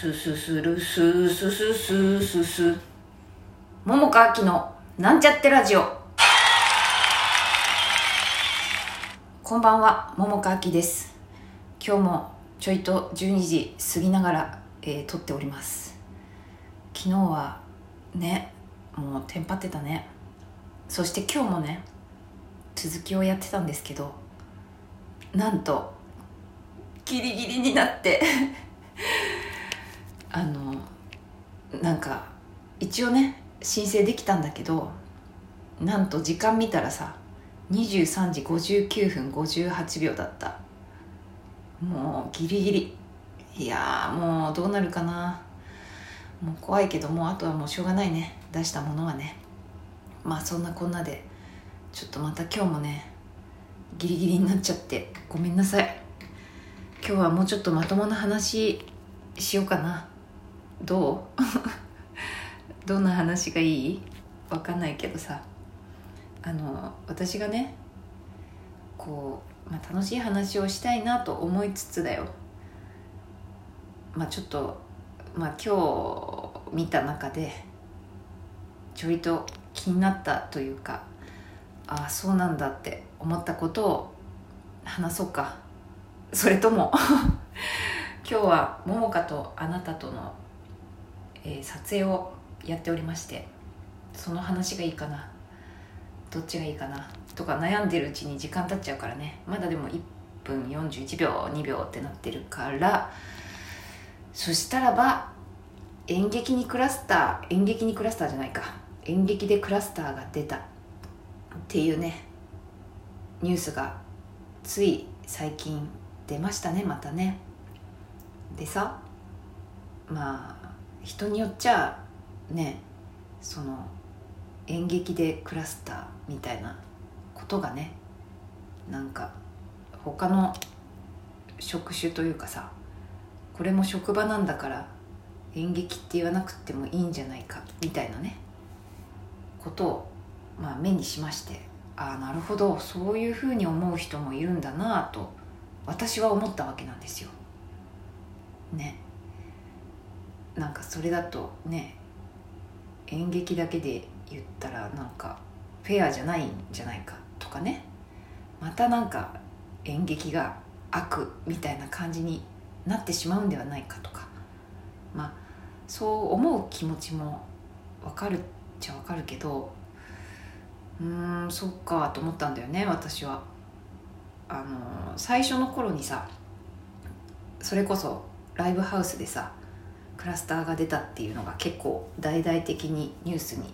すすするすすすすす桃佳明のなんちゃってラジオ。こんばんは桃佳明です。今日もちょいと12時過ぎながら、えー、撮っております。昨日はねもうテンパってたね。そして今日もね続きをやってたんですけどなんとギリギリになってあのなんか一応ね申請できたんだけどなんと時間見たらさ23時59分58秒だった。もうギリギリ。いやもうどうなるかな。もう怖いけどもうあとはもうしょうがないね。出したものはね。まあそんなこんなでちょっとまた今日もねギリギリになっちゃってごめんなさい。今日はもうちょっとまともな話しようかな。どう？どんな話がいい？わかんないけどさ。あの私がねこう、まあ、楽しい話をしたいなと思いつつだよ。まあちょっとまあ今日見た中でちょいと気になったというかああそうなんだって思ったことを話そうか。それとも 今日は桃香とあなたとの、えー、撮影をやっておりましてその話がいいかなどっちがいいかなとか悩んでるうちに時間経っちゃうからねまだでも1分41秒2秒ってなってるからそしたらば演劇にクラスター演劇にクラスターじゃないか演劇でクラスターが出たっていうねニュースがつい最近出ましたねまたね。でさまあ人によっちゃねその演劇でクラスターみたいなことがねなんか他の職種というかさこれも職場なんだから演劇って言わなくてもいいんじゃないかみたいなねことを、まあ、目にしましてああなるほどそういうふうに思う人もいるんだなと私は思ったわけなんですよ。ね。なんかそれだとね演劇だけで言ったらなんかフェアじゃないんじゃないかとかねまたなんか演劇が悪みたいな感じになってしまうんではないかとかまあそう思う気持ちもわかるっちゃわかるけどうーんそっかと思ったんだよね私は。あの最初の頃にさそれこそライブハウスでさクラスターが出たっていうのが結構大々的にニュースに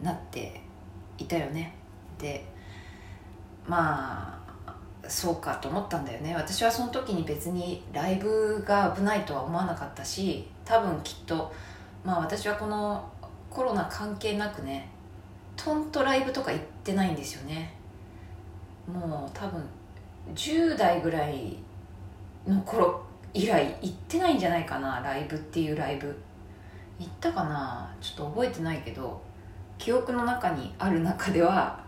なっていたよね。でまあそうかと思ったんだよね。私はその時に別にライブが危ないとは思わなかったし多分きっとまあ私はこのコロナ関係なくねとんとライブとか行ってないんですよね。もう多分10代ぐらいの頃以来行ってないんじゃないかなライブっていうライブ。行ったかなちょっと覚えてないけど記憶の中にある中では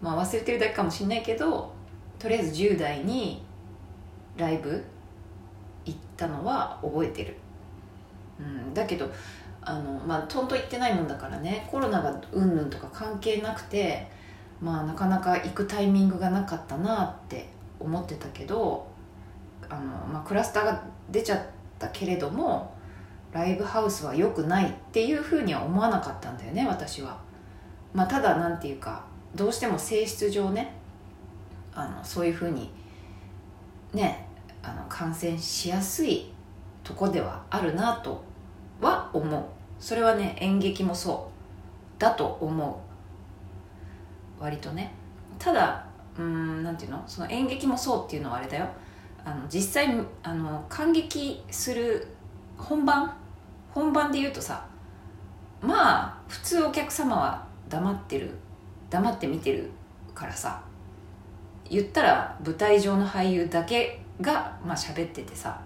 まあ忘れてるだけかもしんないけどとりあえず10代にライブ行ったのは覚えてる、うん、だけどあのまあとんと行ってないもんだからねコロナがうんぬんとか関係なくてまあなかなか行くタイミングがなかったなって思ってたけどあの、まあ、クラスターが出ちゃったけれどもライブハウスは良くないっていうふうには思わなかったんだよね私は。まあ、ただなんていうかどうしても性質上ねあのそういうふうにねあの感染しやすいとこではあるなとは思う。それはね演劇もそうだと思う。割とね。ただうんなんていうの？その演劇もそうっていうのはあれだよ。あの実際あの感激する本番？本番で言うとさまあ普通お客様は黙ってる黙って見てるからさ言ったら舞台上の俳優だけがまあ喋っててさ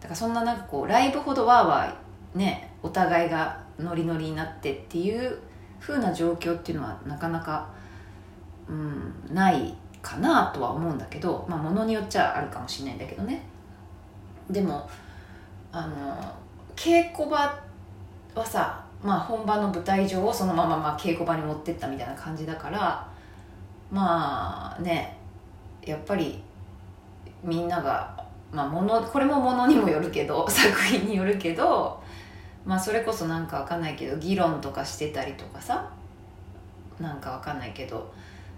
だからそんななんかこうライブほどわーわーねお互いがノリノリになってっていう風な状況っていうのはなかなかうん、ないかなとは思うんだけどまあものによっちゃあるかもしれないんだけどね。でもあの稽古場はさまあ本番の舞台上をそのままま稽古場に持ってったみたいな感じだからまあねやっぱりみんなが、まあ、ものこれもものにもよるけど 作品によるけど、まあ、それこそなんかわかんないけど議論とかしてたりとかさなんかわかんないけど、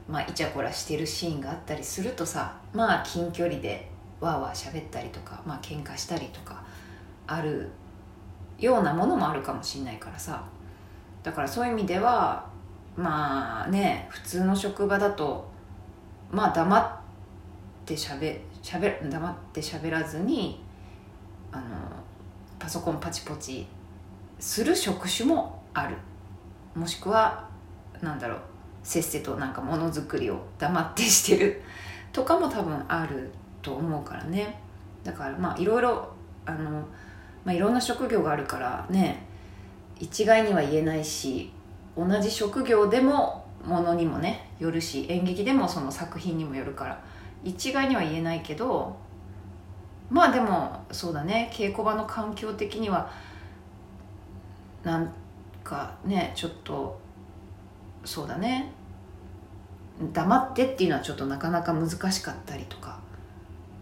まあ、イチャコラしてるシーンがあったりするとさまあ近距離でわーわー喋ったりとか、まあ喧嘩したりとかあるようなものもあるかもしんないからさ。だからそういう意味ではまあね普通の職場だとまあ黙ってしゃべしゃべ黙ってしゃべらずにあのパソコンパチポチする職種もある。もしくはなんだろうせっせとなんかものづくりを黙ってしてるとかも多分あると思うからね。だからまあいろいろあの、まあ、いろんな職業があるからね。一概には言えないし同じ職業でもものにもねよるし演劇でもその作品にもよるから。一概には言えないけどまあでもそうだね。稽古場の環境的にはなんかねちょっとそうだね。黙ってっていうのはちょっとなかなか難しかったりとか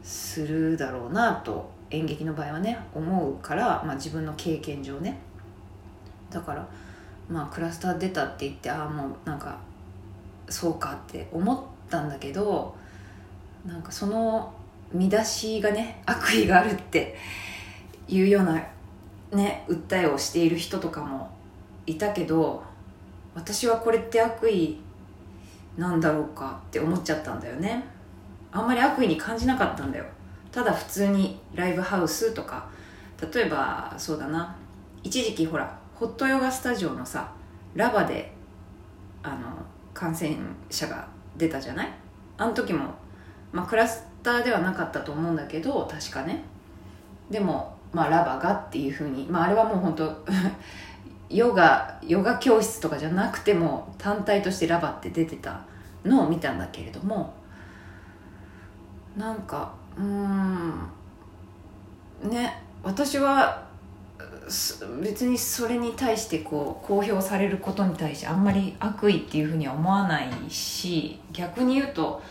するだろうなと演劇の場合はね思うから、まあ、自分の経験上ね。だからまあクラスター出たって言ってああもうなんかそうかって思ったんだけどなんかその見出しがね悪意があるっていうようなね訴えをしている人とかもいたけど私はこれって悪意なんだろうかって思っちゃったんだよね。あんまり悪意に感じなかったんだよ。ただ普通にライブハウスとか例えばそうだな。一時期ほらホットヨガスタジオのさラバであの感染者が出たじゃない？あの時も、まあ、クラスターではなかったと思うんだけど確かね。でも、まあ、ラバがっていうふうに、まあ、あれはもう本当ヨガヨガ教室とかじゃなくても単体としてラバって出てたのを見たんだけれどもなんかうんね私は別にそれに対してこう公表されることに対してあんまり悪意っていうふうには思わないし逆に言うと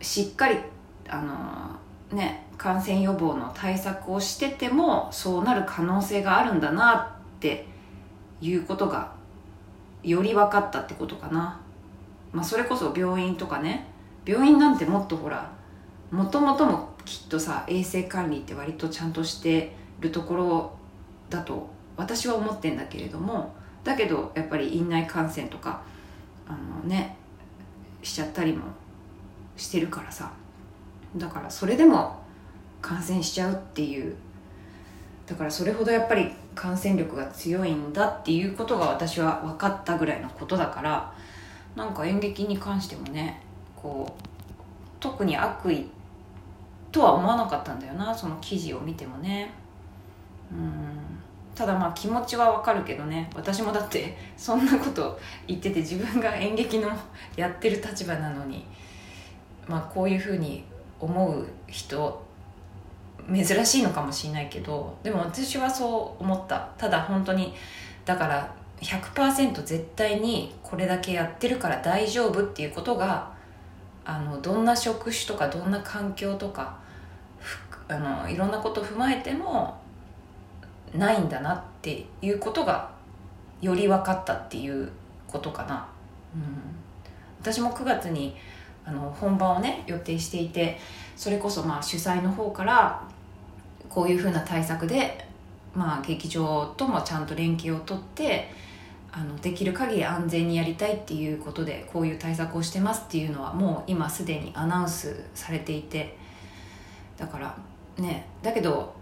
しっかりあのね感染予防の対策をしててもそうなる可能性があるんだなっていうことがより分かったってことかな、まあ、それこそ病院とかね。病院なんてもっとほらもともともきっとさ衛生管理って割とちゃんとしてるところだと私は思ってんだけれどもだけどやっぱり院内感染とかあのねしちゃったりもしてるからさ。だからそれでも感染しちゃうっていうだからそれほどやっぱり感染力が強いんだっていうことが私は分かったぐらいのことだからなんか演劇に関してもねこう特に悪意とは思わなかったんだよなその記事を見てもね。うん。ただまあ気持ちはわかるけどね私もだってそんなこと言ってて自分が演劇の やってる立場なのにまあこういうふうに思う人珍しいのかもしれないけどでも私はそう思った。ただ本当にだから100%絶対にこれだけやってるから大丈夫っていうことがあのどんな職種とかどんな環境とかあのいろんなこと踏まえてもないんだなっていうことがより分かったっていうことかな、うん、私も9月にあの本番をね予定していてそれこそまあ主催の方からこういうふうな対策で、まあ、劇場ともちゃんと連携をとってあのできる限り安全にやりたいっていうことでこういう対策をしてますっていうのはもう今すでにアナウンスされていてだからねだけど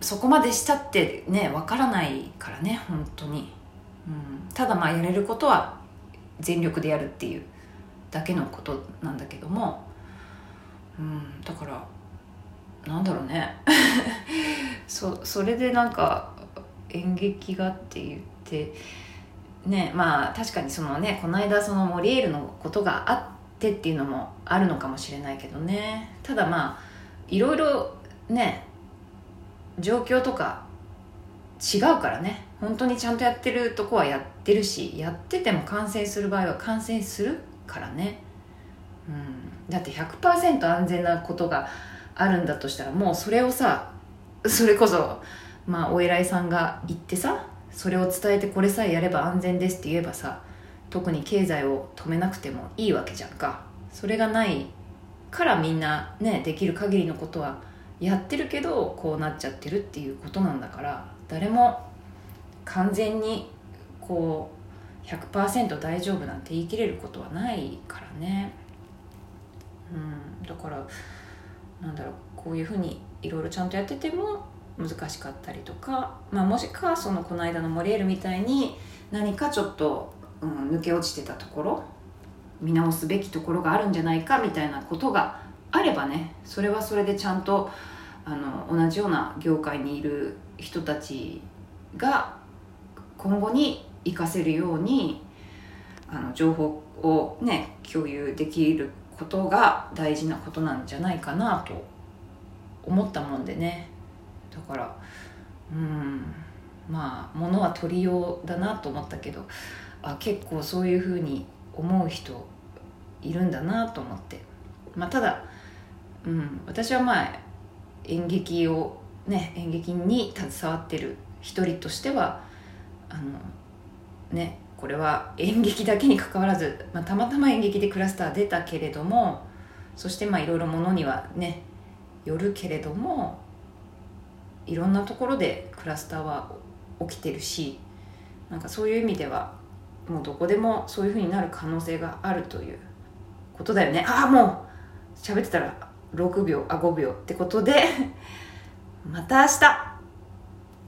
そこまでしたってねわからないからね本当に、うん、ただまあやれることは全力でやるっていうだけのことなんだけども、うん、だからなんだろうね。そそれでなんか演劇がって言ってねまあ確かにそのねこの間そのモリエールのことがあってっていうのもあるのかもしれないけどね。ただまあいろいろね状況とか違うからね。本当にちゃんとやってるとこはやってるしやってても感染する場合は感染するからね、うん、だって100%安全なことがあるんだとしたらもうそれをさそれこそまあお偉いさんが言ってさそれを伝えてこれさえやれば安全ですって言えばさ特に経済を止めなくてもいいわけじゃんか。それがないからみんなねできる限りのことはやってるけどこうなっちゃってるっていうことなんだから誰も完全にこう100%大丈夫なんて言い切れることはないからね。うんだからなんだろうこういうふうにいろいろちゃんとやってても難しかったりとか、まあ、もしかそのこの間のモリエールみたいに何かちょっと、うん、抜け落ちてたところ見直すべきところがあるんじゃないかみたいなことがあればねそれはそれでちゃんとあの同じような業界にいる人たちが今後に活かせるようにあの情報をね共有できることが大事なことなんじゃないかなと思ったもんでね。だからうんまあ物は取りようだなと思ったけどあ結構そういうふうに思う人いるんだなと思って。まあただ、うん、私はまあ演劇をね演劇に携わってる一人としてはあのねこれは演劇だけにかかわらず、まあ、たまたま演劇でクラスター出たけれどもそしてまあいろいろものにはねよるけれどもいろんなところでクラスターは起きてるしなんかそういう意味ではもうどこでもそういうふうになる可能性があるということだよね。ああもう喋ってたら6秒あ5秒ってことで また明日。